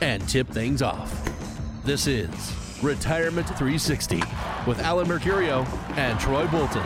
and tip things off. This is Retirement 360 with Alan Mercurio and Troy Bolton.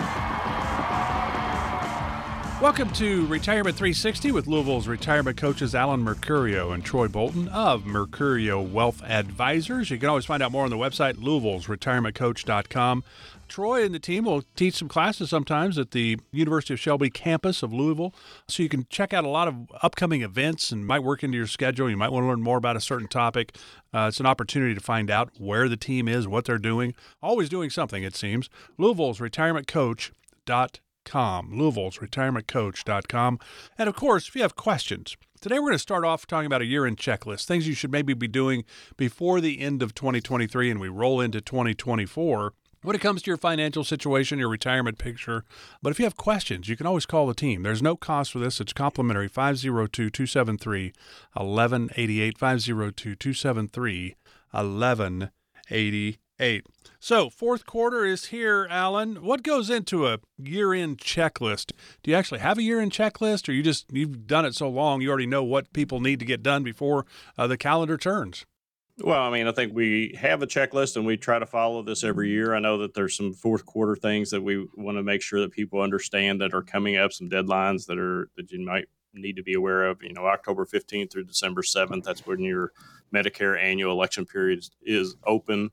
Welcome to Retirement 360 with Louisville's retirement coaches Alan Mercurio and Troy Bolton of Mercurio Wealth Advisors. You can always find out more on the website, louisville'sretirementcoach.com. Troy and the team will teach some classes sometimes at the University of Shelby campus of Louisville. So you can check out a lot of upcoming events and might work into your schedule. You might want to learn more about a certain topic. Uh, it's an opportunity to find out where the team is, what they're doing. Always doing something, it seems. Louisville's retirementcoach.com. Louisville's retirementcoach.com. And of course, if you have questions, Today, we're going to start off talking about a year end checklist, things you should maybe be doing before the end of 2023 and we roll into 2024 when it comes to your financial situation, your retirement picture. But if you have questions, you can always call the team. There's no cost for this. It's complimentary 502 273 1188. 502 273 1188. So, fourth quarter is here, Alan. What goes into a year-end checklist? Do you actually have a year-end checklist, or you just you've done it so long you already know what people need to get done before uh, the calendar turns? Well, I mean, I think we have a checklist and we try to follow this every year. I know that there's some fourth quarter things that we want to make sure that people understand that are coming up, some deadlines that are that you might need to be aware of. You know, October 15th through December 7th, that's when your Medicare annual election period is open,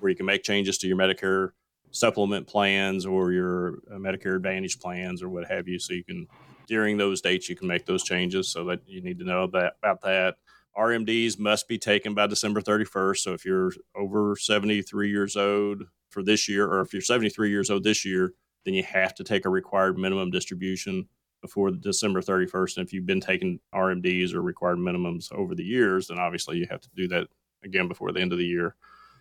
where you can make changes to your Medicare supplement plans or your uh, Medicare Advantage plans or what have you. So you can during those dates you can make those changes. So that you need to know that about that. RMDs must be taken by December 31st. So if you're over 73 years old for this year, or if you're 73 years old this year, then you have to take a required minimum distribution before December 31st. And if you've been taking RMDs or required minimums over the years, then obviously you have to do that again before the end of the year.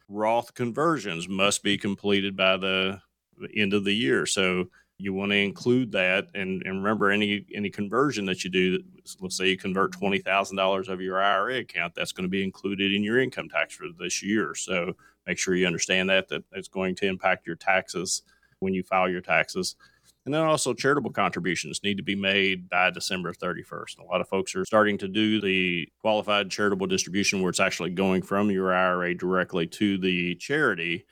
Roth conversions must be completed by the, end of the year. So you want to include that and, and remember any any conversion that you do let's say you convert $20000 of your ira account that's going to be included in your income tax for this year so make sure you understand that that it's going to impact your taxes when you file your taxes and then also charitable contributions need to be made by December 31st. A lot of folks are starting to do the qualified charitable distribution where it's actually going from your IRA directly to the charity.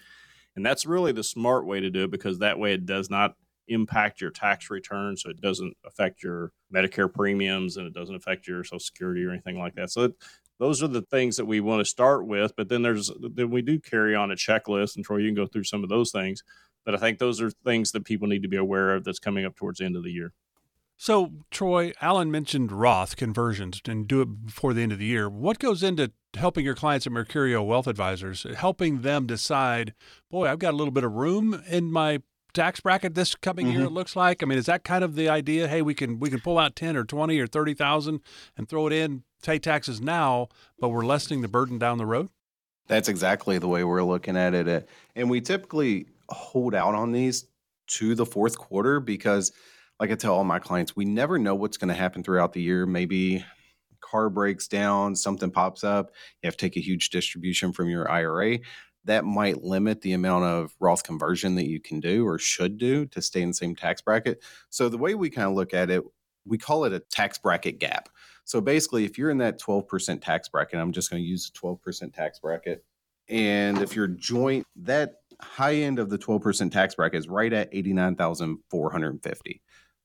And that's really the smart way to do it because that way it does not impact your tax return. So it doesn't affect your Medicare premiums and it doesn't affect your Social Security or anything like that. So it, those are the things that we want to start with. But then there's then we do carry on a checklist, and Troy, you can go through some of those things. But I think those are things that people need to be aware of that's coming up towards the end of the year. So, Troy, Alan mentioned Roth conversions and do it before the end of the year. What goes into helping your clients at Mercurio Wealth Advisors, helping them decide, boy, I've got a little bit of room in my tax bracket this coming mm-hmm. year? It looks like. I mean, is that kind of the idea? Hey, we can we can pull out ten or twenty or thirty thousand and throw it in, pay taxes now, but we're lessening the burden down the road. That's exactly the way we're looking at it, and we typically hold out on these to the fourth quarter because, like I tell all my clients, we never know what's going to happen throughout the year. Maybe car breaks down, something pops up, you have to take a huge distribution from your IRA that might limit the amount of Roth conversion that you can do or should do to stay in the same tax bracket. So the way we kind of look at it, we call it a tax bracket gap. So basically, if you're in that 12% tax bracket, I'm just going to use a 12% tax bracket. And if you're joint, that high end of the 12% tax bracket is right at 89,450.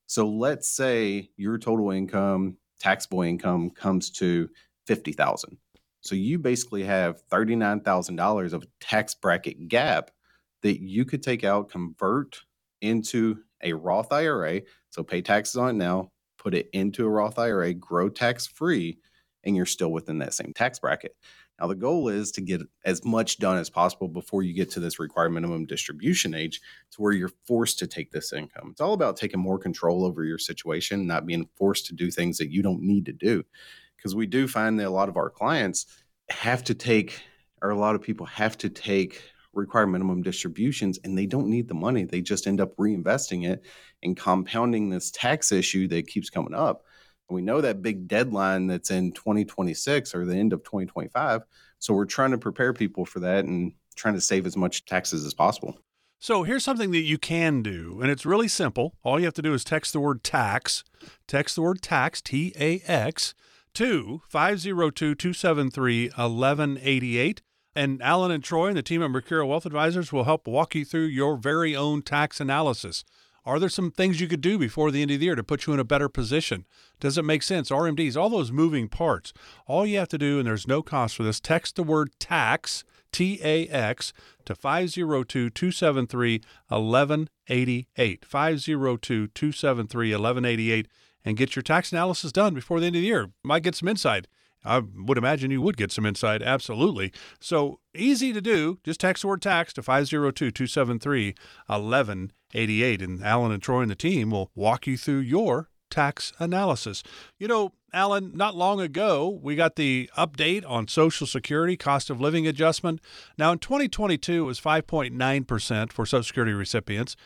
So let's say your total income, taxable income comes to 50,000. So you basically have $39,000 of tax bracket gap that you could take out, convert into a Roth IRA. So pay taxes on it now, put it into a Roth IRA, grow tax free, and you're still within that same tax bracket. Now, the goal is to get as much done as possible before you get to this required minimum distribution age to where you're forced to take this income. It's all about taking more control over your situation, not being forced to do things that you don't need to do because we do find that a lot of our clients have to take, or a lot of people have to take require minimum distributions and they don't need the money. They just end up reinvesting it and compounding this tax issue that keeps coming up. And we know that big deadline that's in 2026 or the end of 2025. So we're trying to prepare people for that and trying to save as much taxes as possible. So here's something that you can do, and it's really simple. All you have to do is text the word tax, text the word tax, T A X, to 502 273 1188. And Alan and Troy and the team at Mercurio Wealth Advisors will help walk you through your very own tax analysis. Are there some things you could do before the end of the year to put you in a better position? Does it make sense? RMDs, all those moving parts. All you have to do, and there's no cost for this, text the word tax, T A X, to 502 273 1188. 502 273 1188 and get your tax analysis done before the end of the year. Might get some insight. I would imagine you would get some insight, absolutely. So easy to do. Just text the word tax to 502 273 1188. And Alan and Troy and the team will walk you through your tax analysis. You know, Alan, not long ago, we got the update on Social Security cost of living adjustment. Now, in 2022, it was 5.9% for Social Security recipients.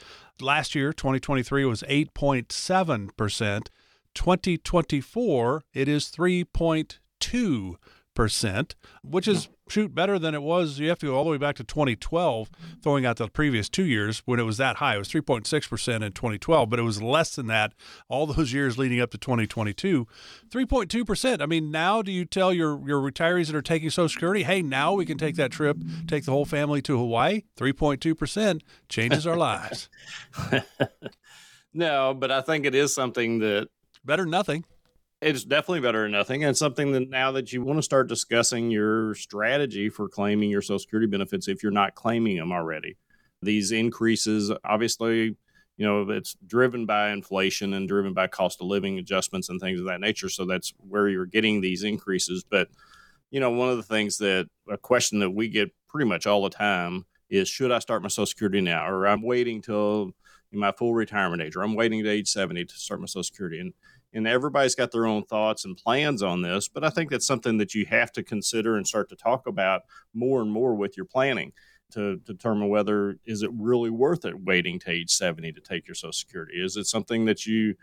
Last year, 2023, was 8.7%. 2024, it is 3.2 two percent, which is shoot better than it was. You have to go all the way back to 2012, throwing out the previous two years when it was that high. It was 3.6 percent in 2012, but it was less than that all those years leading up to 2022. 3.2 percent. I mean, now do you tell your your retirees that are taking Social Security, hey, now we can take that trip, take the whole family to Hawaii? 3.2 percent changes our lives. no, but I think it is something that better than nothing it's definitely better than nothing. And something that now that you want to start discussing your strategy for claiming your Social Security benefits if you're not claiming them already. These increases, obviously, you know, it's driven by inflation and driven by cost of living adjustments and things of that nature. So that's where you're getting these increases. But, you know, one of the things that a question that we get pretty much all the time is should I start my Social Security now? Or I'm waiting till my full retirement age, or I'm waiting to age 70 to start my Social Security. And and everybody's got their own thoughts and plans on this but i think that's something that you have to consider and start to talk about more and more with your planning to determine whether is it really worth it waiting to age 70 to take your social security? Is it something that you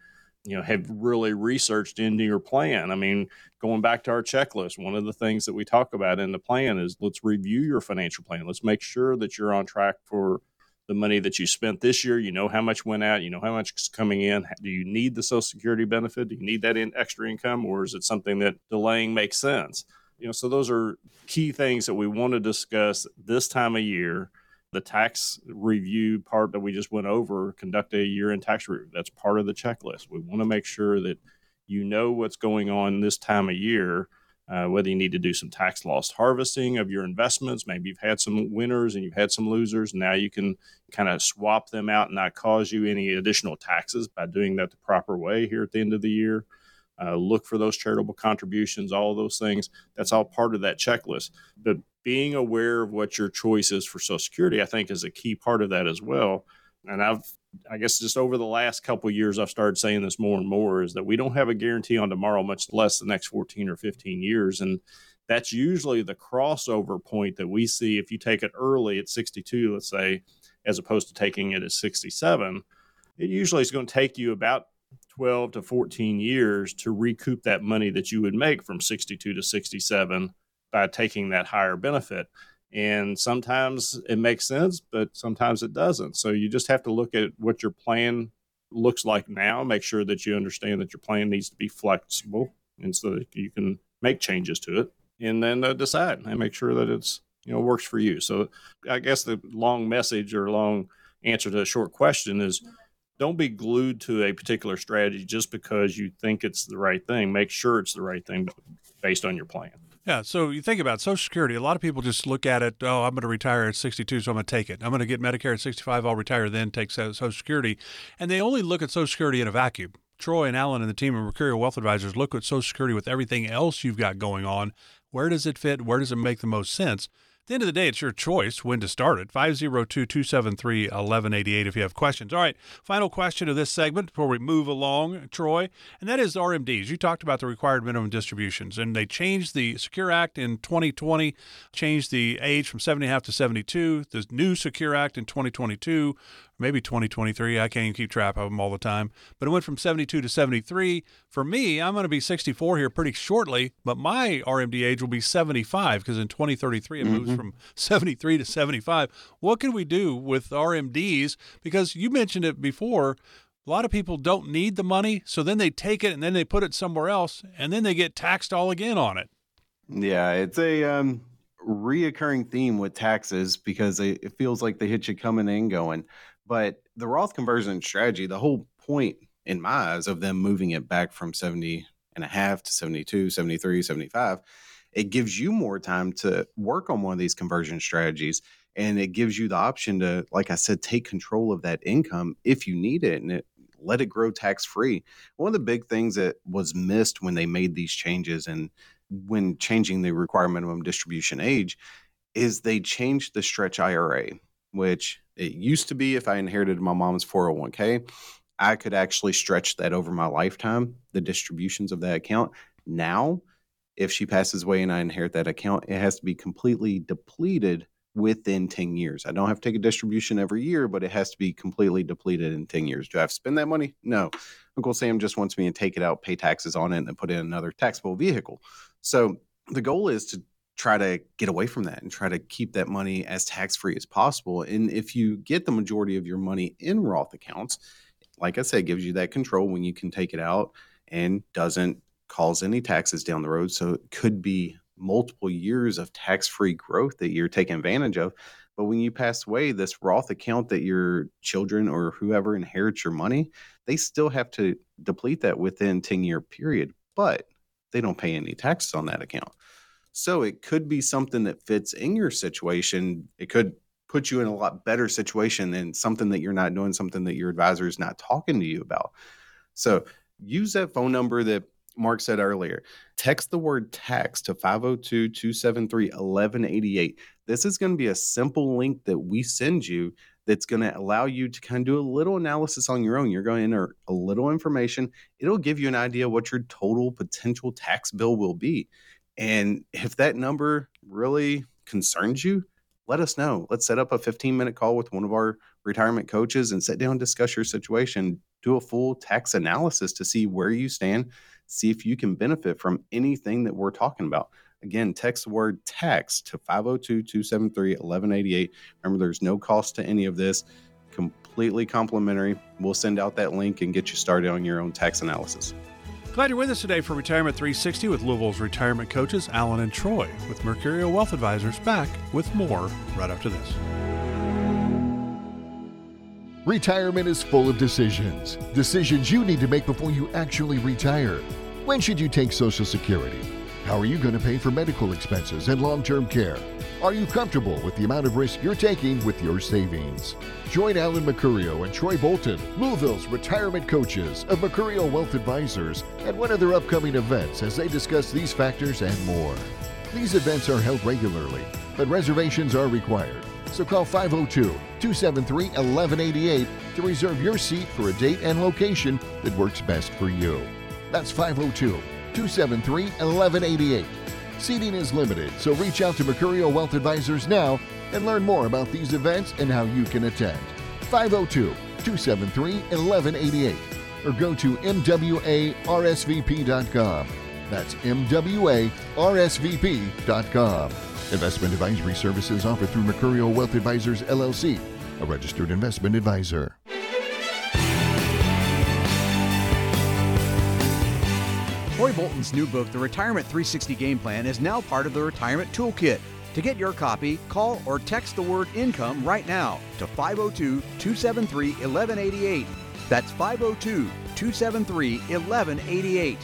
you know have really researched into your plan? I mean going back to our checklist one of the things that we talk about in the plan is let's review your financial plan. Let's make sure that you're on track for the money that you spent this year. You know how much went out. You know how much is coming in. Do you need the Social Security benefit? Do you need that in extra income, or is it something that delaying makes sense? You know, so those are key things that we want to discuss this time of year. The tax review part that we just went over, conduct a year-end tax review. That's part of the checklist. We want to make sure that you know what's going on this time of year uh, whether you need to do some tax loss harvesting of your investments. Maybe you've had some winners and you've had some losers. Now you can kind of swap them out and not cause you any additional taxes by doing that the proper way here at the end of the year. Uh, look for those charitable contributions, all those things. That's all part of that checklist. But being aware of what your choice is for Social Security, I think, is a key part of that as well. And I've I guess just over the last couple years, I've started saying this more and more is that we don't have a guarantee on tomorrow, much less the next 14 or 15 years. And that's usually the crossover point that we see if you take it early at 62, let's say, as opposed to taking it at 67. It usually is going to take you about 12 to 14 years to recoup that money that you would make from 62 to 67 by taking that higher benefit. And sometimes it makes sense, but sometimes it doesn't. So you just have to look at what your plan looks like now, make sure that you understand that your plan needs to be flexible and so that you can make changes to it and then uh, decide and make sure that it's you know works for you. So I guess the long message or long answer to a short question is don't be glued to a particular strategy just because you think it's the right thing. Make sure it's the right thing based on your plan. Yeah. So you think about Social Security. A lot of people just look at it. Oh, I'm going to retire at 62, so I'm going to take it. I'm going to get Medicare at 65. I'll retire then, take Social Security, and they only look at Social Security in a vacuum. Troy and Alan and the team of Mercurio Wealth Advisors look at Social Security with everything else you've got going on. Where does it fit? Where does it make the most sense? At the end of the day, it's your choice when to start it. 502 273 1188 if you have questions. All right, final question of this segment before we move along, Troy, and that is RMDs. You talked about the required minimum distributions, and they changed the Secure Act in 2020, changed the age from 70.5 to 72. The new Secure Act in 2022 maybe 2023. I can't even keep track of them all the time. But it went from 72 to 73. For me, I'm going to be 64 here pretty shortly, but my RMD age will be 75 because in 2033 it mm-hmm. moves from 73 to 75. What can we do with RMDs? Because you mentioned it before. A lot of people don't need the money, so then they take it and then they put it somewhere else, and then they get taxed all again on it. Yeah, it's a um, reoccurring theme with taxes because it feels like they hit you coming and going. But the Roth conversion strategy, the whole point in my eyes of them moving it back from 70 and a half to 72, 73, 75, it gives you more time to work on one of these conversion strategies. And it gives you the option to, like I said, take control of that income if you need it and it, let it grow tax free. One of the big things that was missed when they made these changes and when changing the required minimum distribution age is they changed the stretch IRA, which it used to be if I inherited my mom's 401k, I could actually stretch that over my lifetime, the distributions of that account. Now, if she passes away and I inherit that account, it has to be completely depleted within 10 years. I don't have to take a distribution every year, but it has to be completely depleted in 10 years. Do I have to spend that money? No. Uncle Sam just wants me to take it out, pay taxes on it, and then put in another taxable vehicle. So the goal is to try to get away from that and try to keep that money as tax free as possible. And if you get the majority of your money in Roth accounts, like I said, gives you that control when you can take it out and doesn't cause any taxes down the road. So it could be multiple years of tax free growth that you're taking advantage of. But when you pass away, this Roth account that your children or whoever inherits your money, they still have to deplete that within 10 year period, but they don't pay any taxes on that account. So it could be something that fits in your situation. It could put you in a lot better situation than something that you're not doing, something that your advisor is not talking to you about. So use that phone number that Mark said earlier. Text the word tax to 502 273 1188. This is going to be a simple link that we send you that's going to allow you to kind of do a little analysis on your own. You're going to enter a little information. It'll give you an idea what your total potential tax bill will be. And if that number really concerns you, let us know. Let's set up a 15 minute call with one of our retirement coaches and sit down discuss your situation. Do a full tax analysis to see where you stand, see if you can benefit from anything that we're talking about. Again, text the word tax to 502 273 1188. Remember, there's no cost to any of this, completely complimentary. We'll send out that link and get you started on your own tax analysis. Glad you're with us today for Retirement 360 with Louisville's retirement coaches, Alan and Troy, with Mercurio Wealth Advisors back with more right after this. Retirement is full of decisions. Decisions you need to make before you actually retire. When should you take Social Security? How are you going to pay for medical expenses and long term care? Are you comfortable with the amount of risk you're taking with your savings? Join Alan Mercurio and Troy Bolton, Louisville's retirement coaches of Mercurio Wealth Advisors, at one of their upcoming events as they discuss these factors and more. These events are held regularly, but reservations are required. So call 502 273 1188 to reserve your seat for a date and location that works best for you. That's 502 273 1188. Seating is limited, so reach out to Mercurio Wealth Advisors now and learn more about these events and how you can attend. 502 273 1188 or go to MWARSVP.com. That's MWARSVP.com. Investment advisory services offered through Mercurio Wealth Advisors LLC, a registered investment advisor. Troy Bolton's new book, The Retirement 360 Game Plan, is now part of the Retirement Toolkit. To get your copy, call or text the word income right now to 502 273 1188. That's 502 273 1188.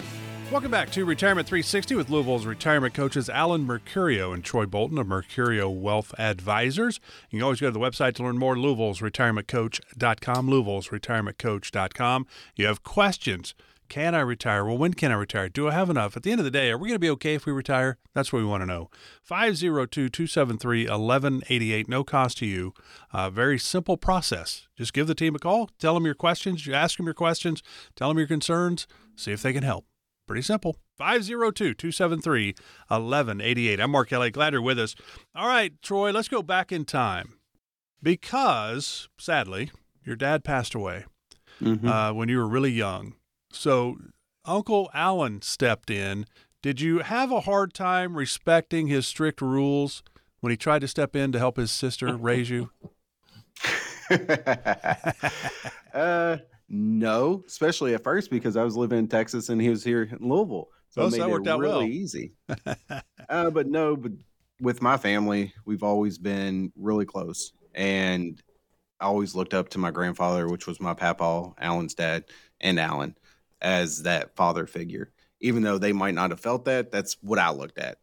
Welcome back to Retirement 360 with Louisville's retirement coaches Alan Mercurio and Troy Bolton of Mercurio Wealth Advisors. You can always go to the website to learn more, louisville'sretirementcoach.com, louisville'sretirementcoach.com. You have questions, Can I retire? Well, when can I retire? Do I have enough? At the end of the day, are we going to be okay if we retire? That's what we want to know. 502 273 1188, no cost to you. Uh, very simple process. Just give the team a call, tell them your questions, you ask them your questions, tell them your concerns, see if they can help. Pretty simple. 502 273 1188. I'm Mark Kelly. Glad you're with us. All right, Troy, let's go back in time because, sadly, your dad passed away Mhm. uh, when you were really young. So Uncle Alan stepped in. Did you have a hard time respecting his strict rules when he tried to step in to help his sister raise you? uh, no, especially at first because I was living in Texas and he was here in Louisville, so Oh, so made that it worked out really well. easy. uh, but no, but with my family, we've always been really close, and I always looked up to my grandfather, which was my papa, Alan's dad, and Alan, as that father figure. Even though they might not have felt that, that's what I looked at,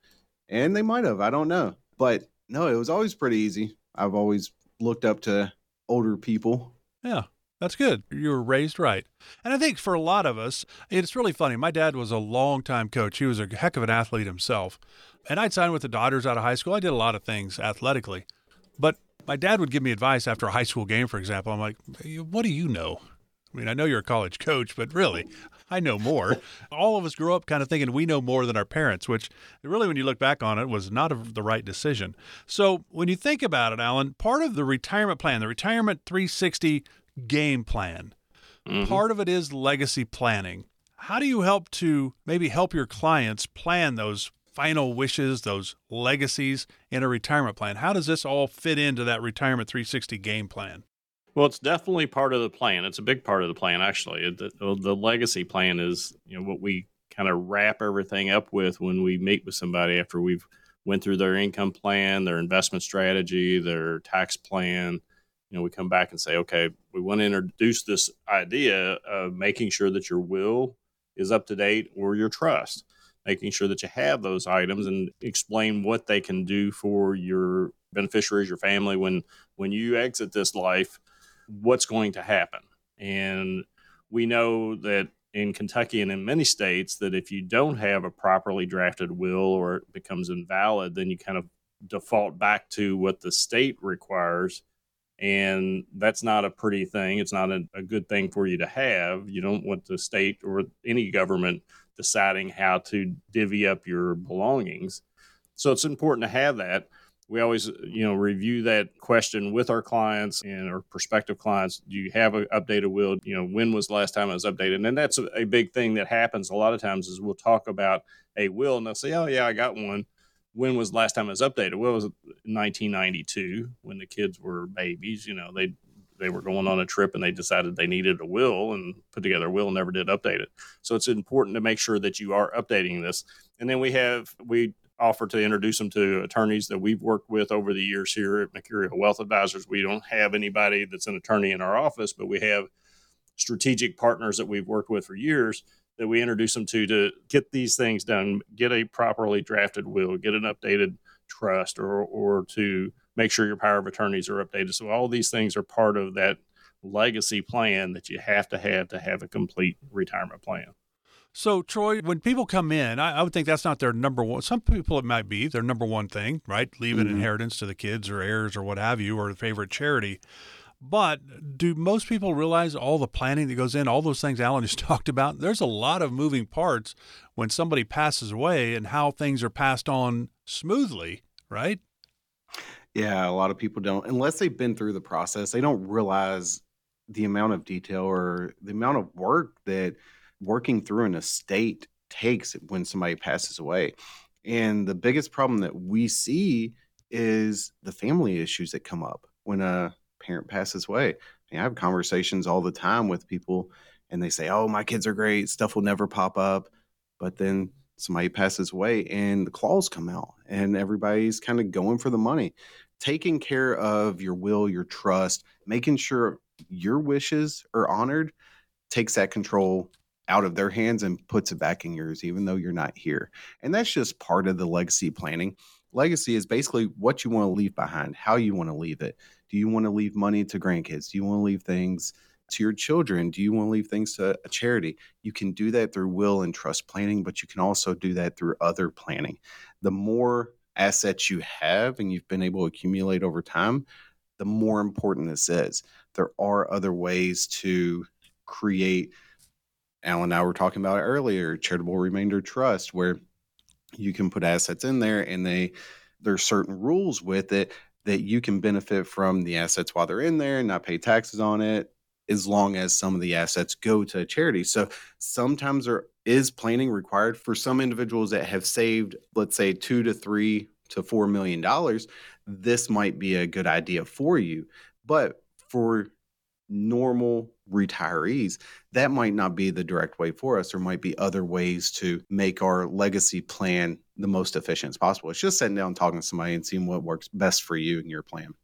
and they might have. I don't know, but no, it was always pretty easy. I've always looked up to older people Yeah, that's good. You were raised right. And I think for a lot of us, it's really funny. My dad was a long-time coach. He was a heck of an athlete himself. And I'd sign with the Dodgers out of high school. I did a lot of things athletically. But my dad would give me advice after a high school game, for example. I'm like, what do you know? I mean, I know you're a college coach, but really, I know more. All of us grew up kind of thinking we know more than our parents, which really, when you look back on it, was not a, the right decision. So when you think about it, Alan, part of the retirement plan, the Retirement 360 game plan, Mhm. part of it is legacy planning. How do you help to maybe help your clients plan those final wishes, those legacies in a retirement plan? How does this all fit into that Retirement 360 game plan? Well, it's definitely part of the plan. It's a big part of the plan, actually. The, the legacy plan is, you know, what we kind of wrap everything up with when we meet with somebody after we've went through their income plan, their investment strategy, their tax plan. You know, we come back and say, okay, we want to introduce this idea of making sure that your will is up to date or your trust, making sure that you have those items and explain what they can do for your beneficiaries, your family when when you exit this life what's going to happen. And we know that in Kentucky and in many states that if you don't have a properly drafted will or it becomes invalid, then you kind of default back to what the state requires. And that's not a pretty thing. It's not a, a good thing for you to have. You don't want the state or any government deciding how to divvy up your belongings. So it's important to have that we always you know review that question with our clients and our prospective clients. Do you have an updated will? You know when was the last time it was updated? And that's a, big thing that happens a lot of times is we'll talk about a will and they'll say oh yeah i got one. When was the last time it was updated? Well it was 1992 when the kids were babies you know they they were going on a trip and they decided they needed a will and put together a will and never did update it. So it's important to make sure that you are updating this. And then we have we offer to introduce them to attorneys that we've worked with over the years here at Mercurio Wealth Advisors. We don't have anybody that's an attorney in our office, but we have strategic partners that we've worked with for years that we introduce them to to get these things done, get a properly drafted will, get an updated trust, or or to make sure your power of attorneys are updated. So all these things are part of that legacy plan that you have to have to have a complete retirement plan. So, Troy, when people come in, I, I would think that's not their number one. Some people it might be their number one thing, right? Leave an Mhm. inheritance to the kids or heirs or what have you, or a favorite charity. But do most people realize all the planning that goes in, all those things Alan just talked about? There's a lot of moving parts when somebody passes away and how things are passed on smoothly, right? Yeah, a lot of people don't, unless they've been through the process, they don't realize the amount of detail or the amount of work that working through an estate takes when somebody passes away. And the biggest problem that we see is the family issues that come up when a parent passes away. I, mean, I have conversations all the time with people, and they say, Oh, my kids are great, stuff will never pop up. But then somebody passes away, and the claws come out, and everybody's kind of going for the money taking care of your will, your trust, making sure your wishes are honored takes that control out of their hands and puts it back in yours, even though you're not here. And that's just part of the legacy planning. Legacy is basically what you want to leave behind, how you want to leave it. Do you want to leave money to grandkids? Do you want to leave things to your children? Do you want to leave things to a charity? You can do that through will and trust planning, but you can also do that through other planning. The more assets you have and you've been able to accumulate over time, the more important this is. There are other ways to create. Alan and I were talking about earlier, charitable remainder trust, where you can put assets in there and they there's certain rules with it that you can benefit from the assets while they're in there and not pay taxes on it as long as some of the assets go to charity. So sometimes there is planning required for some individuals that have saved, let's say, two to three to four million dollars. This might be a good idea for you. But for normal retirees, that might not be the direct way for us. There might be other ways to make our legacy plan the most efficient as possible. It's just sitting down, talking to somebody, and seeing what works best for you and your plan.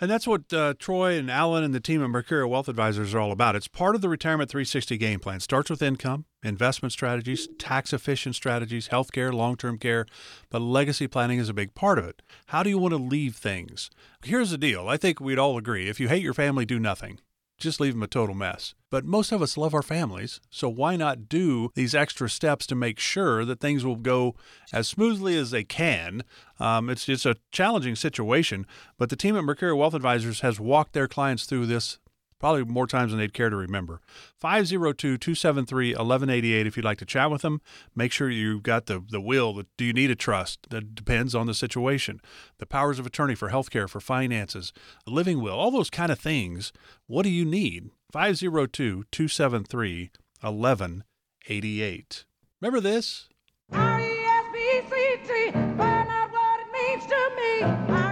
And that's what uh, Troy and Alan and the team at Mercurio Wealth Advisors are all about. It's part of the Retirement 360 game plan. Starts with income, investment strategies, tax efficient strategies, healthcare, long term care, but legacy planning is a big part of it. How do you want to leave things? Here's the deal I think we'd all agree if you hate your family, do nothing just leave them a total mess. But most of us love our families, so why not do these extra steps to make sure that things will go as smoothly as they can? Um, it's it's a challenging situation, but the team at Mercurio Wealth Advisors has walked their clients through this probably more times than they'd care to remember. 502 273 1188 if you'd like to chat with them. Make sure you've got the, the will. do you need a trust? That depends on the situation. The powers of attorney for healthcare, for finances, a living will, all those kind of things. What do you need? 502 273 1188. Remember this? R-E-S-B-C-T, find out what it means to me.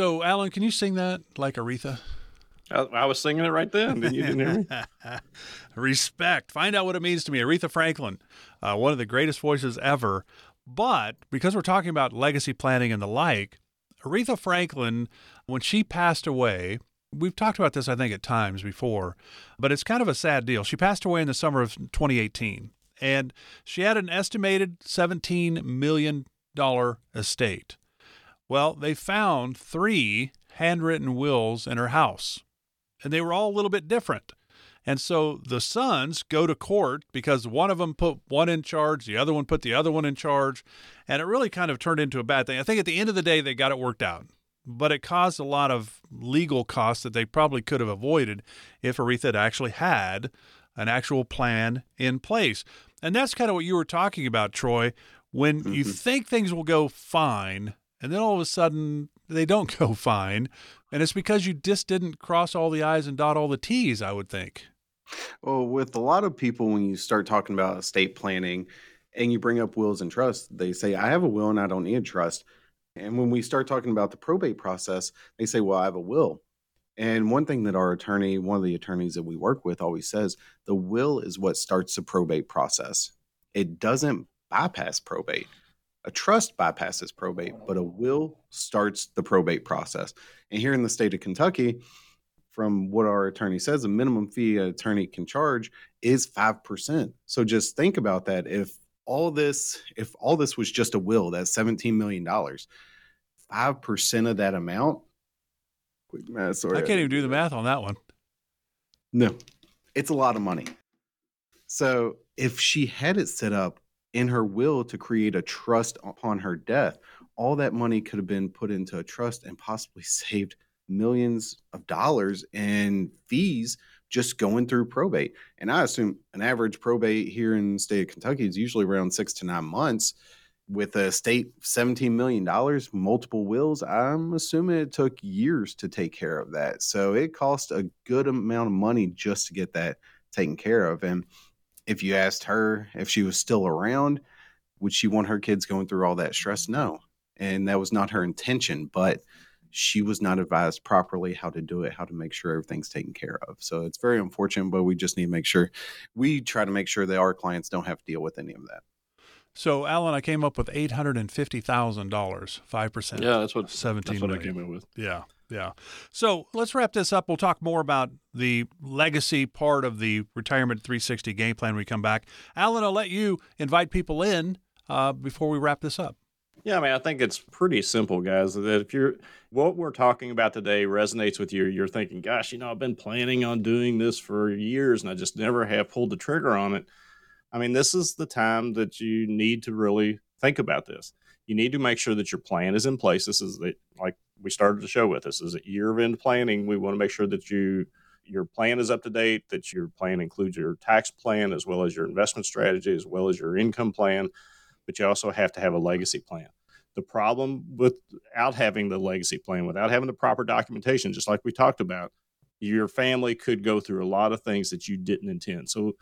So, Alan, can you sing that like Aretha? I, I was singing it right then. Didn't you didn't hear me? Respect. Find out what it means to me. Aretha Franklin, uh, one of the greatest voices ever. But because we're talking about legacy planning and the like, Aretha Franklin, when she passed away, we've talked about this, I think, at times before, but it's kind of a sad deal. She passed away in the summer of 2018, and she had an estimated $17 million estate. Well, they found three handwritten wills in her house, and they were all a little bit different. And so the sons go to court because one of them put one in charge, the other one put the other one in charge, and it really kind of turned into a bad thing. I think at the end of the day, they got it worked out, but it caused a lot of legal costs that they probably could have avoided if Aretha had actually had an actual plan in place. And that's kind of what you were talking about, Troy. When mm-hmm. you think things will go fine, and then all of a sudden they don't go fine. And it's because you just didn't cross all the I's and dot all the T's, I would think. Well, with a lot of people, when you start talking about estate planning and you bring up wills and trusts, they say, I have a will and I don't need a trust. And when we start talking about the probate process, they say, Well, I have a will. And one thing that our attorney, one of the attorneys that we work with, always says the will is what starts the probate process. It doesn't bypass probate. A trust bypasses probate, but a will starts the probate process. And here in the state of Kentucky, from what our attorney says, the minimum fee an attorney can charge is 5%. So just think about that. If all this, if all this was just a will, that's $17 million, 5% of that amount, quick math, sorry. I can't even do the math on that one. No, it's a lot of money. So if she had it set up in her will to create a trust upon her death. All that money could have been put into a trust and possibly saved millions of dollars in fees just going through probate. And I assume an average probate here in the state of Kentucky is usually around six to nine months. With a state $17 million, multiple wills, I'm assuming it took years to take care of that. So it cost a good amount of money just to get that taken care of. And if you asked her if she was still around, would she want her kids going through all that stress? No. And that was not her intention, but she was not advised properly how to do it, how to make sure everything's taken care of. So it's very unfortunate, but we just need to make sure we try to make sure that our clients don't have to deal with any of that. So, Alan, I came up with eight hundred and fifty thousand dollars, five percent. Yeah, that's what seventeen that's what I came up with. Yeah, yeah. So let's wrap this up. We'll talk more about the legacy part of the retirement 360 game plan when we come back. Alan, I'll let you invite people in uh, before we wrap this up. Yeah, I mean, I think it's pretty simple, guys. That if you're what we're talking about today resonates with you, you're thinking, "Gosh, you know, I've been planning on doing this for years, and I just never have pulled the trigger on it." I mean, this is the time that you need to really think about this. You need to make sure that your plan is in place. This is the, like we started the show with. This is a year of end planning. We want to make sure that you your plan is up to date. That your plan includes your tax plan as well as your investment strategy as well as your income plan. But you also have to have a legacy plan. The problem without having the legacy plan, without having the proper documentation, just like we talked about, your family could go through a lot of things that you didn't intend. So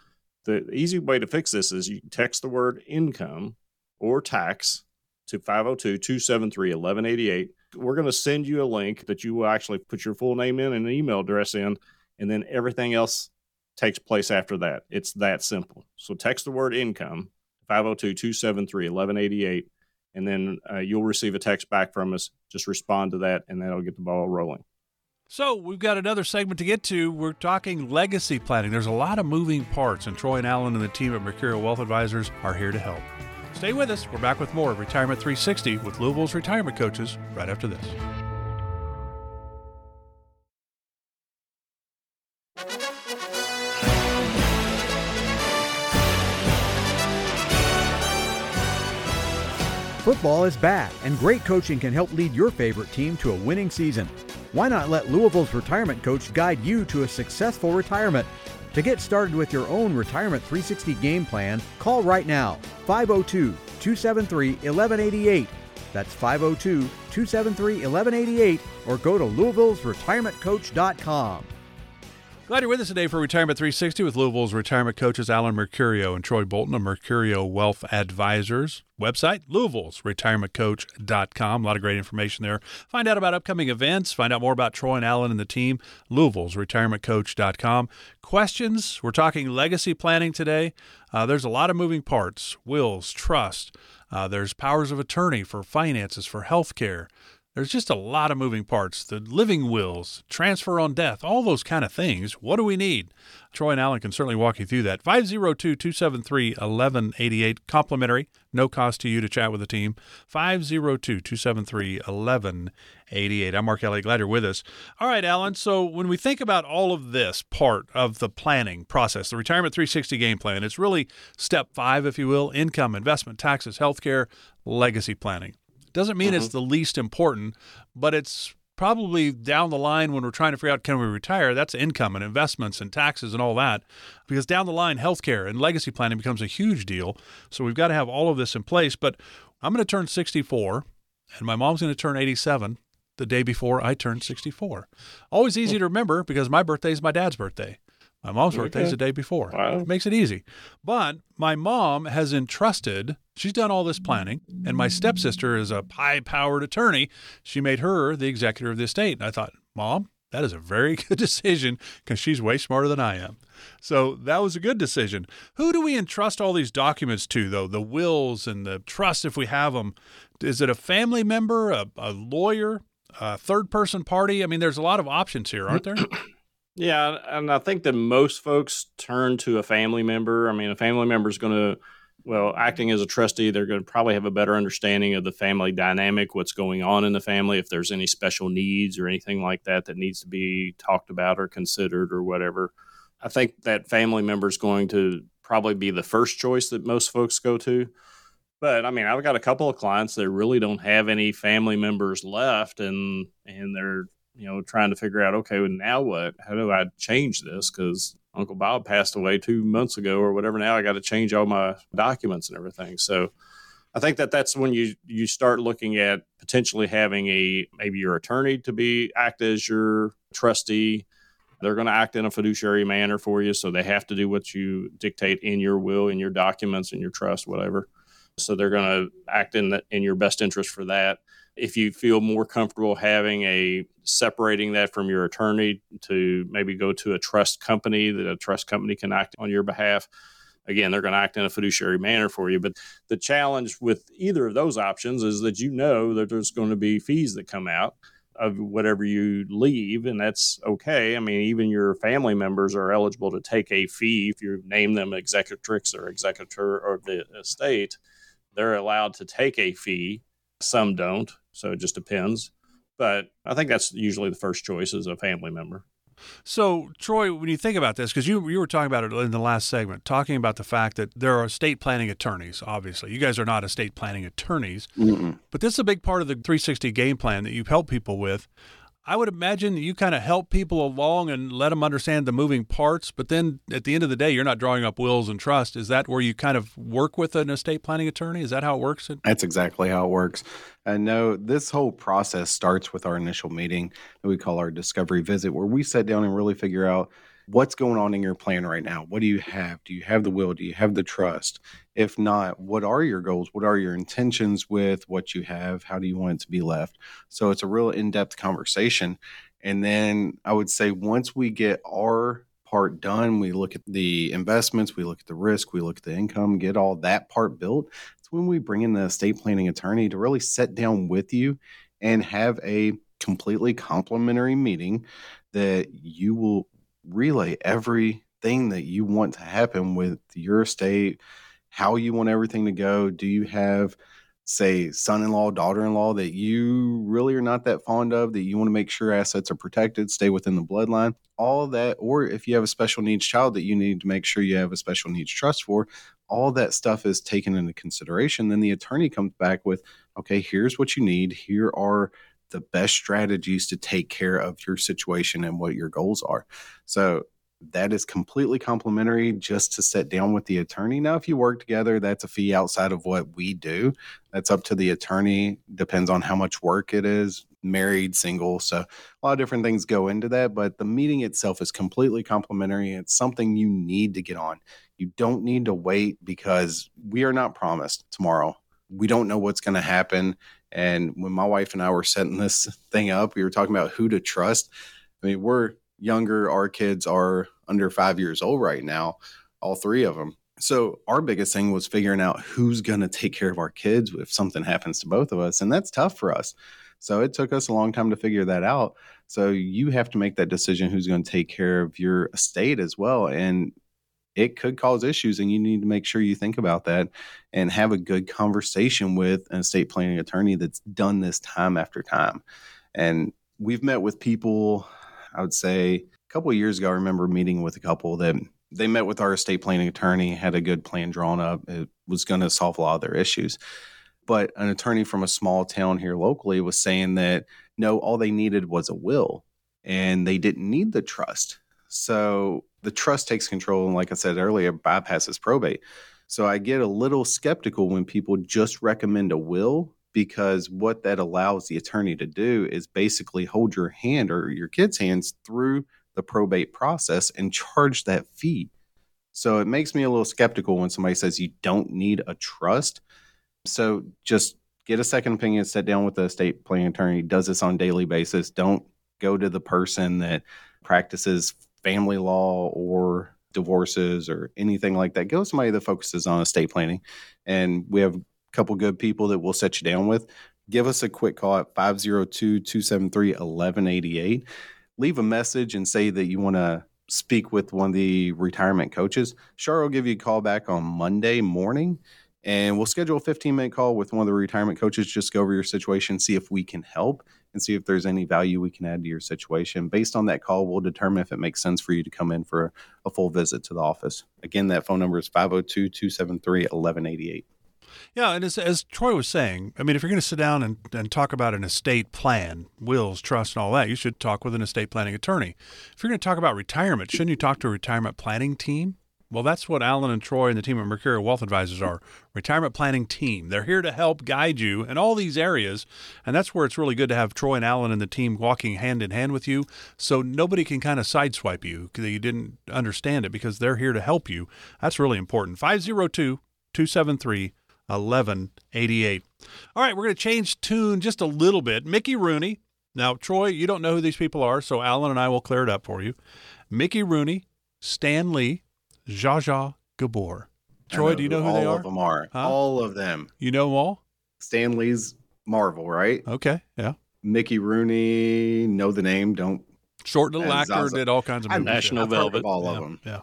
the easy way to fix this is you text the word income or tax to 502 273 1188. We're going to send you a link that you will actually put your full name in and an email address in, and then everything else takes place after that. It's that simple. So text the word income 502 273 1188, and then uh, you'll receive a text back from us. Just respond to that, and that'll get the ball rolling. So we've got another segment to get to. We're talking legacy planning. There's a lot of moving parts, and Troy and Alan and the team at Mercurio Wealth Advisors are here to help. Stay with us. We're back with more of Retirement 360 with Louisville's retirement coaches right after this. Football is back, and great coaching can help lead your favorite team to a winning season. Why not let Louisville's retirement coach guide you to a successful retirement? To get started with your own Retirement 360 game plan, call right now 502 273 1188. That's 502 273 1188 or go to Louisville'sRetirementCoach.com. Glad you're with us today for Retirement 360 with Louisville's retirement coaches Alan Mercurio and Troy Bolton of Mercurio Wealth Advisors. Website, Louisville's retirementcoach.com. A lot of great information there. Find out about upcoming events, find out more about Troy and Alan and the team, Louisville's retirementcoach.com. Questions? We're talking legacy planning today. Uh, there's a lot of moving parts wills, trust. Uh, there's powers of attorney for finances, for health care. There's just a lot of moving parts. The living wills, transfer on death, all those kind of things. What do we need? Troy and Alan can certainly walk you through that. 502 273 1188, complimentary, no cost to you to chat with the team. 502 273 1188. I'm Mark Elliott. Glad you're with us. All right, Alan. So, when we think about all of this part of the planning process, the Retirement 360 game plan, it's really step five, if you will income, investment, taxes, healthcare, legacy planning. Doesn't mean mm-hmm. it's the least important, but it's probably down the line when we're trying to figure out can we retire, that's income and investments and taxes and all that. Because down the line, healthcare and legacy planning becomes a huge deal. So we've got to have all of this in place. But I'm going to turn 64, and my mom's going to turn 87 the day before I turn 64. Always easy to remember because my birthday is my dad's birthday. My mom's okay. birthday is the day before. Wow. It makes it easy. But my mom has entrusted, she's done all this planning, and my stepsister is a high powered attorney. She made her the executor of the estate. And I thought, Mom, that is a very good decision because she's way smarter than I am. So that was a good decision. Who do we entrust all these documents to, though? The wills and the trust, if we have them. Is it a family member, a, a lawyer, a third person party? I mean, there's a lot of options here, aren't there? Yeah, and I think that most folks turn to a family member. I mean, a family member is going to, well, acting as a trustee, they're going to probably have a better understanding of the family dynamic, what's going on in the family, if there's any special needs or anything like that that needs to be talked about or considered or whatever. I think that family member is going to probably be the first choice that most folks go to. But I mean, I've got a couple of clients that really don't have any family members left, and and they're you know, trying to figure out, okay, well, now what? How do I change this? Because Uncle Bob passed away two months ago or whatever. Now I got to change all my documents and everything. So I think that that's when you you start looking at potentially having a maybe your attorney to be act as your trustee. They're going to act in a fiduciary manner for you, so they have to do what you dictate in your will, in your documents, in your trust, whatever. So they're going to act in the, in your best interest for that if you feel more comfortable having a separating that from your attorney to maybe go to a trust company that a trust company can act on your behalf again, they're going to act in a fiduciary manner for you. But the challenge with either of those options is that you know that there's going to be fees that come out of whatever you leave, and that's okay. I mean, even your family members are eligible to take a fee if you name them executrix or executor of the estate. They're allowed to take a fee. Some don't, so it just depends. But I think that's usually the first choice as a family member. So, Troy, when you think about this, because you you were talking about it in the last segment, talking about the fact that there are estate planning attorneys. Obviously, you guys are not estate planning attorneys, Mm-mm. but this is a big part of the 360 game plan that you've helped people with. I would imagine you kind of help people along and let them understand the moving parts, but then at the end of the day, you're not drawing up wills and trust. Is that where you kind of work with an estate planning attorney? Is that how it works? That's exactly how it works. And no, this whole process starts with our initial meeting that we call our discovery visit, where we sit down and really figure out what's going on in your plan right now. What do you have? Do you have the will? Do you have the trust? If not, what are your goals? What are your intentions with what you have? How do you want it to be left? So it's a real in depth conversation. And then I would say once we get our part done, we look at the investments, we look at the risk, we look at the income, get all that part built. It's when we bring in the estate planning attorney to really sit down with you and have a completely complimentary meeting that you will relay everything that you want to happen with your estate, how you want everything to go. Do you have, say, son in law, daughter in law that you really are not that fond of, that you want to make sure assets are protected, stay within the bloodline? All that, or if you have a special needs child that you need to make sure you have a special needs trust for, all that stuff is taken into consideration. Then the attorney comes back with, okay, here's what you need. Here are the best strategies to take care of your situation and what your goals are. So that is completely complimentary just to sit down with the attorney. Now, if you work together, that's a fee outside of what we do. That's up to the attorney, depends on how much work it is, married, single. So a lot of different things go into that. But the meeting itself is completely complimentary. It's something you need to get on. You don't need to wait because we are not promised tomorrow. We don't know what's going to happen. And when my wife and I were setting this thing up, we were talking about who to trust. I mean, we're younger. Our kids are under five years old right now, all three of them. So our biggest thing was figuring out who's going to take care of our kids if something happens to both of us. And that's tough for us. So it took us a long time to figure that out. So you have to make that decision who's going to take care of your estate as well. And it could cause issues and you need to make sure you think about that and have a good conversation with an estate planning attorney that's done this time after time. And we've met with people i would say a couple of years ago i remember meeting with a couple that they met with our estate planning attorney had a good plan drawn up. It was going to solve a lot of their issues. But an attorney from a small town here locally was saying that no all they needed was a will and they didn't need the trust so the trust takes control and like i said earlier bypasses probate. So i get a little skeptical when people just recommend a will because what that allows the attorney to do is basically hold your hand or your kid's hands through the probate process and charge that fee. So it makes me a little skeptical when somebody says you don't need a trust. So just get a second opinion sit down with the estate planning attorney does this on a daily basis don't go to the person that practices family law or divorces or anything like that, go to somebody that focuses on estate planning. And we have a couple good people that we'll set you down with. Give us a quick call at 502 273 1188. Leave a message and say that you want to speak with one of the retirement coaches. Char will give you a call back on Monday morning and we'll schedule a 15 minute call with one of the retirement coaches. Just go over your situation, see if we can help and see if there's any value we can add to your situation. Based on that call, we'll determine if it makes sense for you to come in for a full visit to the office. Again, that phone number is 502 273 1188. Yeah, and as, as Troy was saying, I mean, if you're going to sit down and, and talk about an estate plan, wills, trust, and all that, you should talk with an estate planning attorney. If you're going to talk about retirement, shouldn't you talk to a retirement planning team? Well, that's what Alan and Troy and the team at Mercurio Wealth Advisors are retirement planning team. They're here to help guide you in all these areas. And that's where it's really good to have Troy and Alan and the team walking hand in hand with you so nobody can kind of sideswipe you because you didn't understand it because they're here to help you. That's really important. 502 273 1188. All right, we're going to change tune just a little bit. Mickey Rooney. Now, Troy, you don't know who these people are, so Alan and I will clear it up for you. Mickey Rooney, Stan Lee, Zsa Zsa Gabor. Troy, do you know who they are? all of them are. Huh? All of them. You know them all? Stan Lee's Marvel, right? Okay, yeah. Mickey Rooney, know the name, don't. Short little And actor, Zaza. did all kinds of movies. National I've Velvet. of all yeah. of them. Yeah.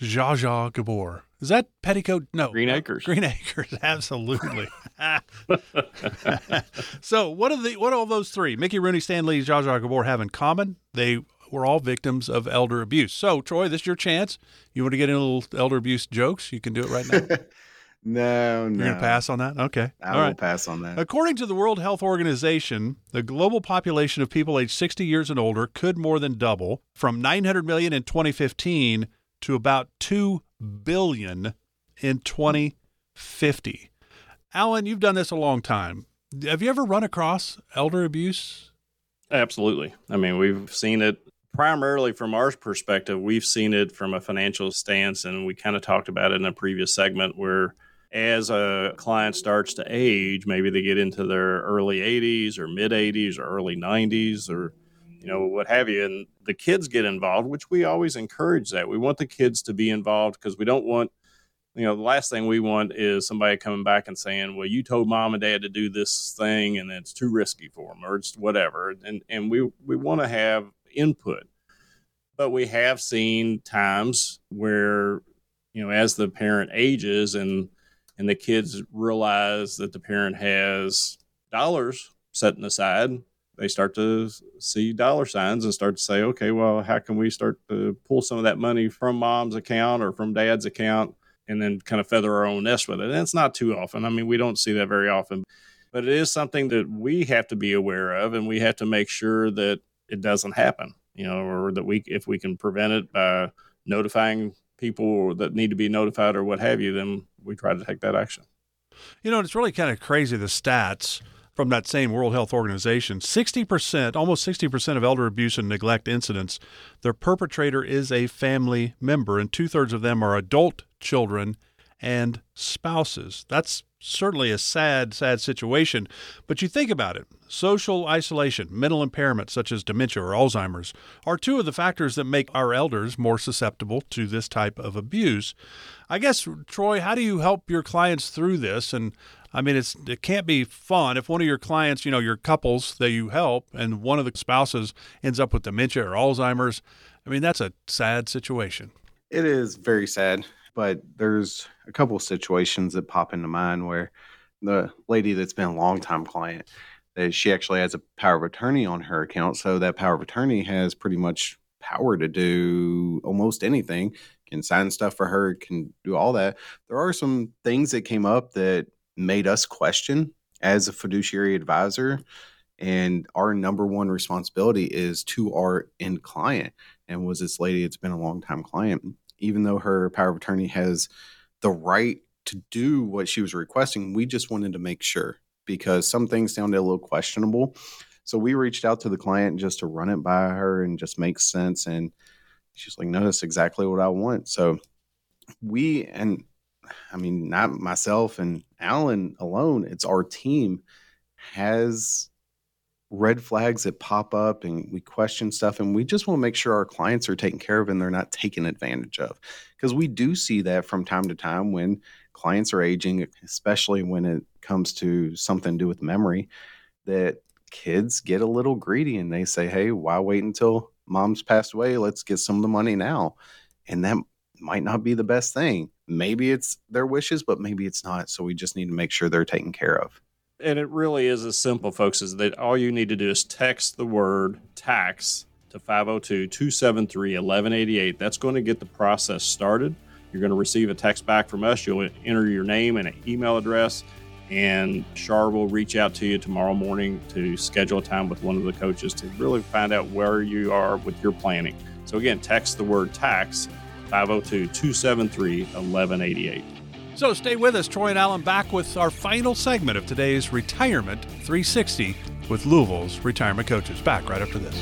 Zsa Zsa Gabor. Is that Petticoat? No. Green Acres. Green Acres, absolutely. so, what are the what do all those three, Mickey Rooney, Stan Lee, Zsa Zsa Gabor, have in common? They were all victims of elder abuse. So, Troy, this is your chance. You want to get in a little elder abuse jokes? You can do it right now. No, no. You're going to pass on that? Okay. I all will right. pass on that. According to the World Health Organization, the global population of people aged 60 years and older could more than double from 900 million in 2015 to about 2 billion in 2050. Alan, you've done this a long time. Have you ever run across elder abuse? Absolutely. I mean, we've seen it primarily from our perspective. We've seen it from a financial stance, and we kind of talked about it in a previous segment where as a client starts to age, maybe they get into their early 80s or mid 80s or early 90s or you know what have you and the kids get involved which we always encourage that we want the kids to be involved because we don't want you know the last thing we want is somebody coming back and saying well you told mom and dad to do this thing and it's too risky for them or it's whatever and and we we want to have input. But we have seen times where you know as the parent ages and and the kids realize that the parent has dollars setting aside they start to see dollar signs and start to say okay well how can we start to pull some of that money from mom's account or from dad's account and then kind of feather our own nest with it? And it's not too often. I mean we don't see that very often. But it is something that we have to be aware of and we have to make sure that it doesn't happen you know or that we if we can prevent it by notifying people that need to be notified or what have you then we try to take that action You know, it's really kind of crazy the stats from that same World Health Organization. 60%, almost 60% of elder abuse and neglect incidents, their perpetrator is a family member, and two thirds of them are adult children and spouses. That's certainly a sad, sad situation. But you think about it social isolation, mental impairment such as dementia or Alzheimer's are two of the factors that make our elders more susceptible to this type of abuse. I guess, Troy, how do you help your clients through this? And I mean, it's it can't be fun if one of your clients, you know, your couples that you help, and one of the spouses ends up with dementia or Alzheimer's. I mean, that's a sad situation. It is very sad, but there's a couple of situations that pop into mind where the lady that's been a longtime client, that she actually has a power of attorney on her account. So that power of attorney has pretty much power to do almost anything, can sign stuff for her, can do all that. There are some things that came up that made us question as a fiduciary advisor. And our number one responsibility is to our end client. And was this lady, it's been a long time client, even though her power of attorney has the right to do what she was requesting, we just wanted to make sure because some things sounded a little questionable. So we reached out to the client just to run it by her and just make sense. And she's like, no, that's exactly what I want. So we, and I mean, not myself and Alan alone, it's our team has red flags that pop up and we question stuff and we just want to make sure our clients are taken care of and they're not taken advantage of. Because we do see that from time to time when clients are aging especially when it comes to something to do with memory that kids get a little greedy and they say hey why wait until mom's passed away? Let's get some of the money now. And that might not be the best thing. Maybe it's their wishes but maybe it's not so we just need to make sure they're taken care of and it really is as simple, folks, is that all you need to do is text the word tax to 502 273 1188. That's going to get the process started. You're going to receive a text back from us. You'll enter your name and an email address, and Shar will reach out to you tomorrow morning to schedule a time with one of the coaches to really find out where you are with your planning. So, again, text the word tax 502 273 1188. So stay with us, Troy and Alan, back with our final segment of today's Retirement 360 with Louisville's retirement coaches. Back right after this.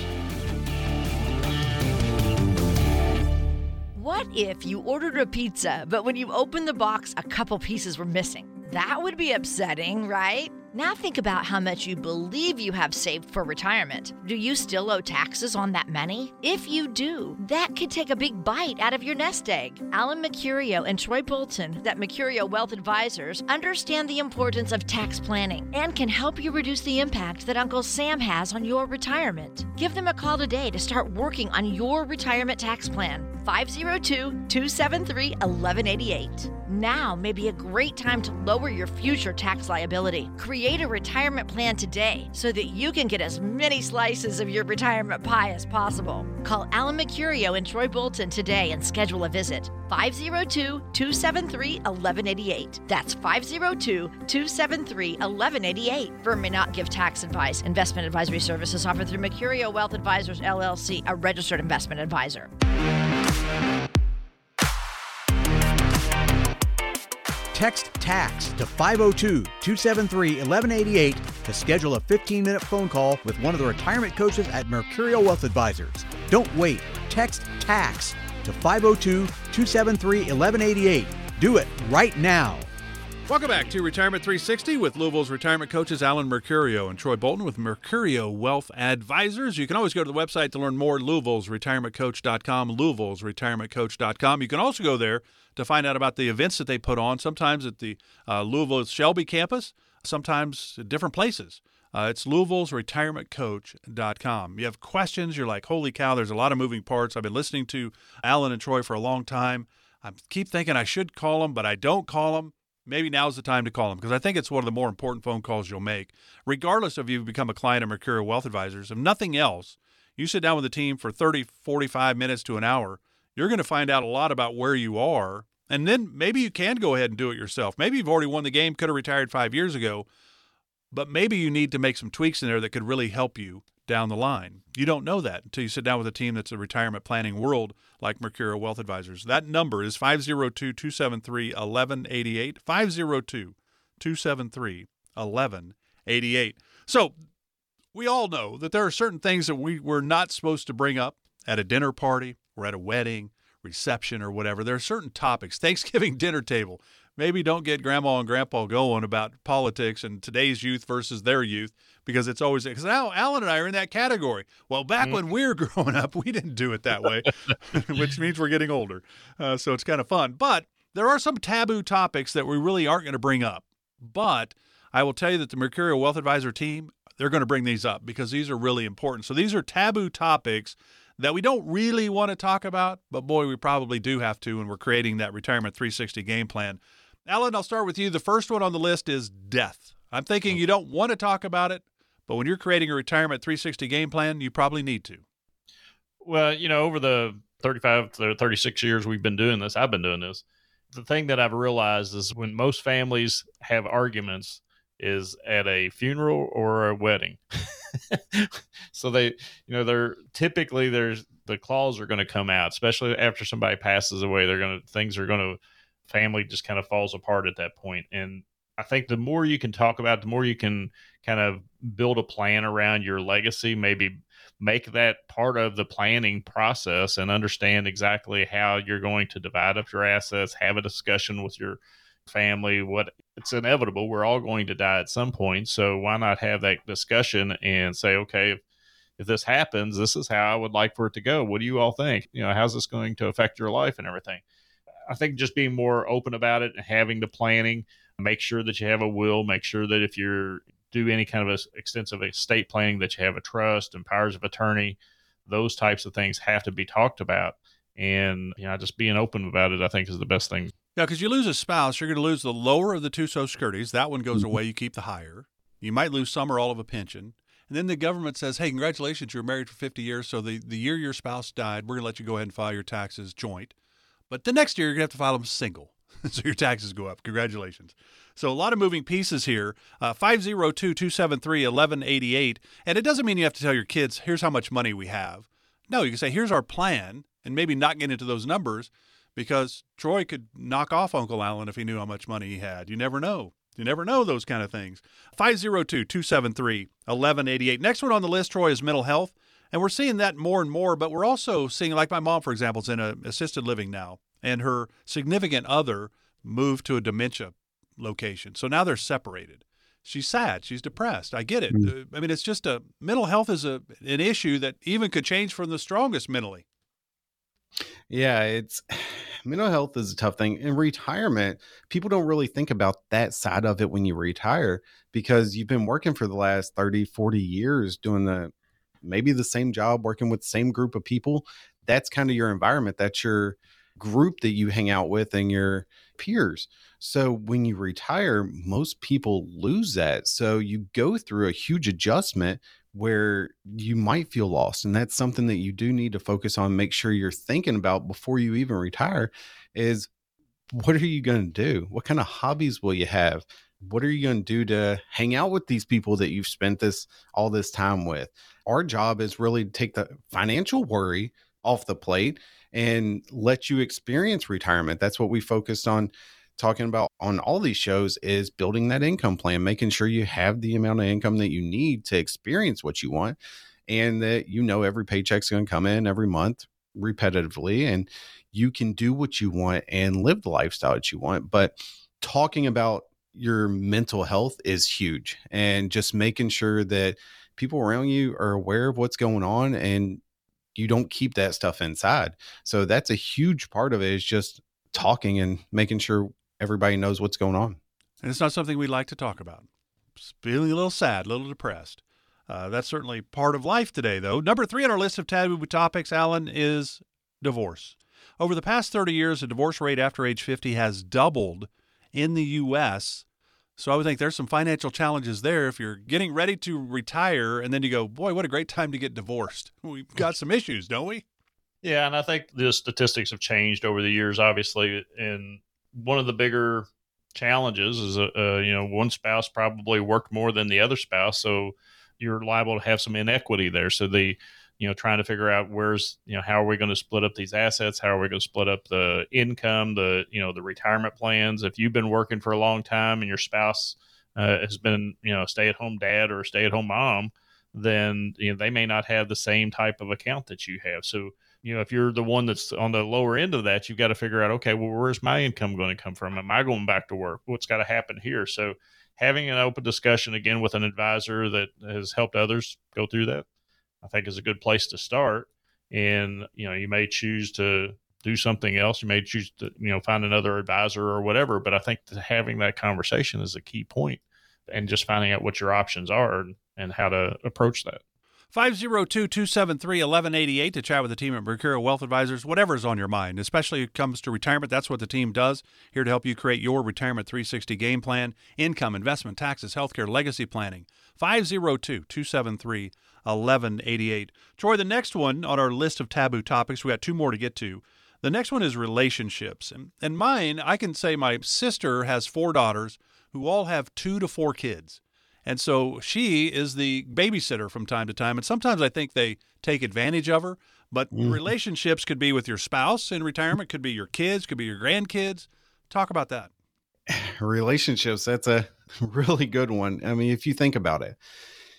What if you ordered a pizza, but when you opened the box, a couple pieces were missing? That would be upsetting, right? Now think about how much you believe you have saved for retirement. Do you still owe taxes on that money? If you do, that could take a big bite out of your nest egg. Alan Mercurio and Troy Bolton at Mercurio Wealth Advisors understand the importance of tax planning and can help you reduce the impact that Uncle Sam has on your retirement. Give them a call today to start working on your retirement tax plan. 502 273 1188. Now may be a great time to lower your future tax liability. Create a retirement plan today so that you can get as many slices of your retirement pie as possible. Call Alan Mercurio and Troy Bolton today and schedule a visit. 502 273 1188. That's 502 273 1188. Firm may not give tax advice. Investment advisory services offered through Mercurio Wealth Advisors LLC, a registered investment advisor. Text TAX to 502 273 1188 to schedule a 15 minute phone call with one of the retirement coaches at Mercurio Wealth Advisors. Don't wait. Text TAX to 502 273 1188. Do it right now. Welcome back to Retirement 360 with Louisville's retirement coaches Alan Mercurio and Troy Bolton with Mercurio Wealth Advisors. You can always go to the website to learn more, Louisville's retirementcoach.com, Louisville's retirementcoach.com. You can also go there to find out about the events that they put on, sometimes at the uh, Louisville Shelby campus, sometimes at different places. Uh, it's Louisville's retirementcoach.com. You have questions, you're like, holy cow, there's a lot of moving parts. I've been listening to Alan and Troy for a long time. I keep thinking I should call them, but I don't call them maybe now's the time to call them because I think it's one of the more important phone calls you'll make, regardless of you've become a client of Mercurio Wealth Advisors. If nothing else, you sit down with the team for 30, 45 minutes to an hour, you're going to find out a lot about where you are. And then maybe you can go ahead and do it yourself. Maybe you've already won the game, could have retired five years ago, but maybe you need to make some tweaks in there that could really help you down the line. You don't know that until you sit down with a team that's a retirement planning world like Mercurio Wealth Advisors. That number is 502 273 1188. 502 273 1188. So we all know that there are certain things that we, we're not supposed to bring up at a dinner party or at a wedding, reception, or whatever. There are certain topics. Thanksgiving dinner table. Maybe don't get grandma and grandpa going about politics and today's youth versus their youth because it's always because now Alan and I are in that category. Well, back mm. when we were growing up, we didn't do it that way, which means we're getting older. Uh, so it's kind of fun. But there are some taboo topics that we really aren't going to bring up. But I will tell you that the Mercurio Wealth Advisor team, they're going to bring these up because these are really important. So these are taboo topics that we don't really want to talk about, but boy, we probably do have to when we're creating that retirement 360 game plan. Alan, I'll start with you. The first one on the list is death. I'm thinking you don't want to talk about it, but when you're creating a retirement 360 game plan, you probably need to. Well, you know, over the 35 to 36 years we've been doing this, I've been doing this. The thing that I've realized is when most families have arguments is at a funeral or a wedding. so they, you know, they're typically there's the claws are going to come out, especially after somebody passes away. They're going to things are going to family just kind of falls apart at that point. And I think the more you can talk about, the more you can kind of build a plan around your legacy, maybe make that part of the planning process and understand exactly how you're going to divide up your assets, have a discussion with your family. What it's inevitable. We're all going to die at some point. So why not have that discussion and say, okay, if, if this happens, this is how I would like for it to go. What do you all think? You know, how's this going to affect your life and everything? I think just being more open about it and having the planning, make sure that you have a will, make sure that if you're do any kind of a extensive estate planning that you have a trust and powers of attorney, those types of things have to be talked about. And you know, just being open about it, I think, is the best thing. Yeah, because you lose a spouse, you're going to lose the lower of the two Social Securities. That one goes mm-hmm. away. You keep the higher. You might lose some or all of a pension. And then the government says, hey, congratulations, you were married for 50 years. So the, the year your spouse died, we're going to let you go ahead and file your taxes joint. But the next year, you're going to have to file them single. so your taxes go up. Congratulations. So a lot of moving pieces here. Uh, 502 273 1188. And it doesn't mean you have to tell your kids, here's how much money we have. No, you can say, here's our plan, and maybe not get into those numbers because Troy could knock off Uncle Alan if he knew how much money he had. You never know. You never know those kind of things. 502 273 1188. Next one on the list, Troy, is mental health. And we're seeing that more and more, but we're also seeing, like my mom, for example, is in a assisted living now, and her significant other moved to a dementia location. So now they're separated. she's sad, she's depressed. I get it. Mm. Uh, I mean, it's just a mental health is a an issue that even could change from the strongest mentally. Yeah, it's mental health is a tough thing. In retirement, people don't really think about that side of it when you retire because you've been working for the last 30, 40 years doing the maybe the same job, working with the same group of people. That's kind of your environment. That's your group that you hang out with and your peers. So when you retire, most people lose that. So you go through a huge adjustment where you might feel lost. And that's something that you do need to focus on, make sure you're thinking about before you even retire is what are you going to do? What kind of hobbies will you have? What are you going to do to hang out with these people that you've spent this all this time with? Our job is really to take the financial worry off the plate and let you experience retirement. That's what we focused on talking about on all these shows is building that income plan, making sure you have the amount of income that you need to experience what you want and that you know every paycheck's going to come in every month repetitively and you can do what you want and live the lifestyle that you want. But talking about your mental health is huge and just making sure that people around you are aware of what's going on and you don't keep that stuff inside. So that's a huge part of it is just talking and making sure everybody knows what's going on. And it's not something we like to talk about. Just Feeling a little sad, a little depressed. Uh, that's certainly part of life today, though. Number three on our list of taboo topics, Alan, is divorce. Over the past 30 years, the divorce rate after age 50 has doubled in the U.S. So I would think there's some financial challenges there if you're getting ready to retire and then you go, boy, what a great time to get divorced. We've got some issues, don't we? Yeah, and I think the statistics have changed over the years, obviously. And one of the bigger challenges is, uh, uh, you know, one spouse probably worked more than the other spouse, so you're liable to have some inequity there. So the, you know, trying to figure out where's, you know, how are we going to split up these assets? How are we going to split up the income, the, you know, the retirement plans? If you've been working for a long time and your spouse uh, has been, you know, a stay-at-home dad or a stay-at-home mom, then you know they may not have the same type of account that you have. So you know, if you're the one that's on the lower end of that, you've got to figure out, okay, well, where's my income going to come from? Am I going back to work? What's got to happen here? So, having an open discussion again with an advisor that has helped others go through that, I think is a good place to start. And, you know, you may choose to do something else. You may choose to, you know, find another advisor or whatever. But I think that having that conversation is a key point and just finding out what your options are and, and how to approach that. 502 273 1188 to chat with the team at Mercurio Wealth Advisors, whatever's on your mind, especially when it comes to retirement. That's what the team does. Here to help you create your Retirement 360 game plan, income, investment, taxes, healthcare, legacy planning. 502 273 1188. Troy, the next one on our list of taboo topics, we got two more to get to. The next one is relationships. And, and mine, I can say my sister has four daughters who all have two to four kids. And so she is the babysitter from time to time. And sometimes I think they take advantage of her. But mm-hmm. relationships could be with your spouse in retirement, could be your kids, could be your grandkids. Talk about that. Relationships, that's a really good one. I mean, if you think about it,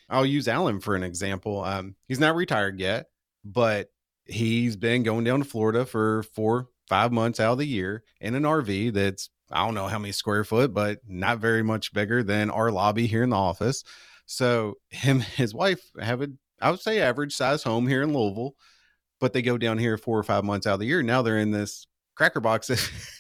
I'll use Alan for an example. Um, he's not retired yet, but he's been going down to Florida for four, five months out of the year in an RV that's I don't know how many square foot, but not very much bigger than our lobby here in the office. So him, and his wife have a, I would say average size home here in Louisville, but they go down here four or five months out of the year. Now they're in this cracker box,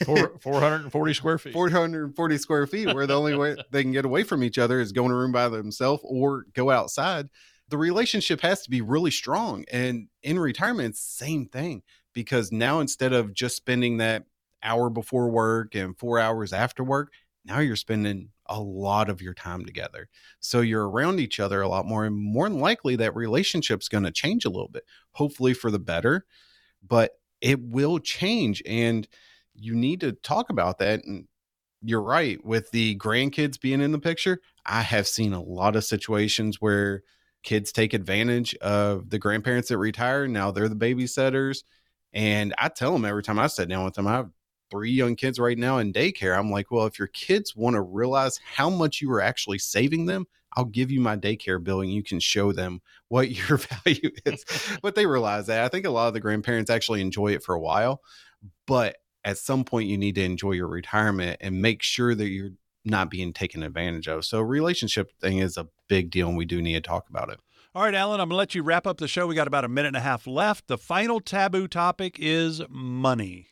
Four, 440 square feet, 440 square feet, where the only way they can get away from each other is go in a room by themselves or go outside. The relationship has to be really strong. And in retirement, same thing because now instead of just spending that hour before work and four hours after work, now you're spending a lot of your time together. So you're around each other a lot more, and more than likely that relationship's going to change a little bit, hopefully for the better, but it will change. And you need to talk about that. And you're right, with the grandkids being in the picture, I have seen a lot of situations where kids take advantage of the grandparents that retire. Now they're the babysitters. And I tell them every time I sit down with them, I have three young kids right now in daycare. I'm like, well, if your kids want to realize how much you are actually saving them, I'll give you my daycare bill and you can show them what your value is. but they realize that. I think a lot of the grandparents actually enjoy it for a while, but at some point you need to enjoy your retirement and make sure that you're not being taken advantage of. So relationship thing is a big deal and we do need to talk about it. All right, Alan, I'm going to let you wrap up the show. We got about a minute and a half left. The final taboo topic is money.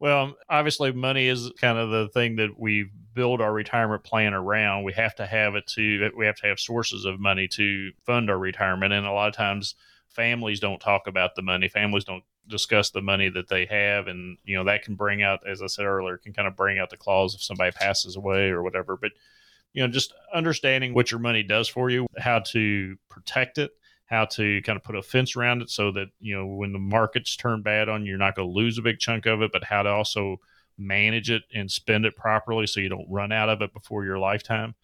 Well, obviously, money is kind of the thing that we build our retirement plan around. We have to have it to, we have to have sources of money to fund our retirement. And a lot of times, families don't talk about the money. Families don't discuss the money that they have. And, you know, that can bring out, as I said earlier, can kind of bring out the clause if somebody passes away or whatever. But, you know, just understanding what your money does for you, how to protect it, how to kind of put a fence around it so that, you know, when the markets turn bad on you, you're not going to lose a big chunk of it, but how to also manage it and spend it properly so you don't run out of it before your lifetime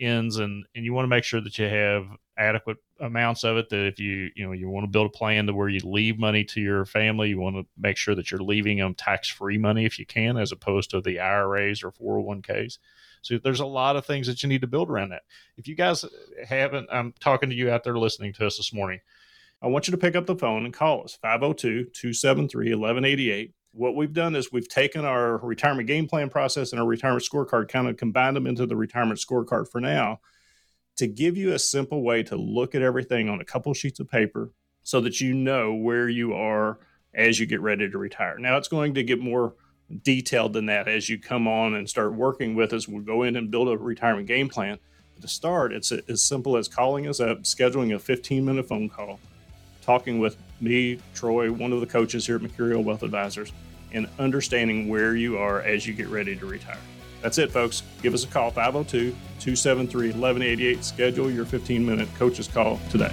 ends. And and you want to make sure that you have adequate amounts of it that if you you know you want to build a plan to where you leave money to your family you want to make sure that you're leaving them tax free money if you can as opposed to the IRAs or 401ks so there's a lot of things that you need to build around that. If you guys haven't I'm talking to you out there listening to us this morning. I want you to pick up the phone and call us 502 273 1188 what we've done is we've taken our retirement game plan process and our retirement scorecard, kind of combined them into the retirement scorecard for now to give you a simple way to look at everything on a couple sheets of paper so that you know where you are as you get ready to retire. Now, it's going to get more detailed than that as you come on and start working with us. We'll go in and build a retirement game plan. But to start, it's as simple as calling us up, scheduling a 15 minute phone call talking with me, Troy, one of the coaches here at Mercurio Wealth Advisors, and understanding where you are as you get ready to retire. That's it, folks. Give us a call 502 273 1188. Schedule your 15 minute coach's call today.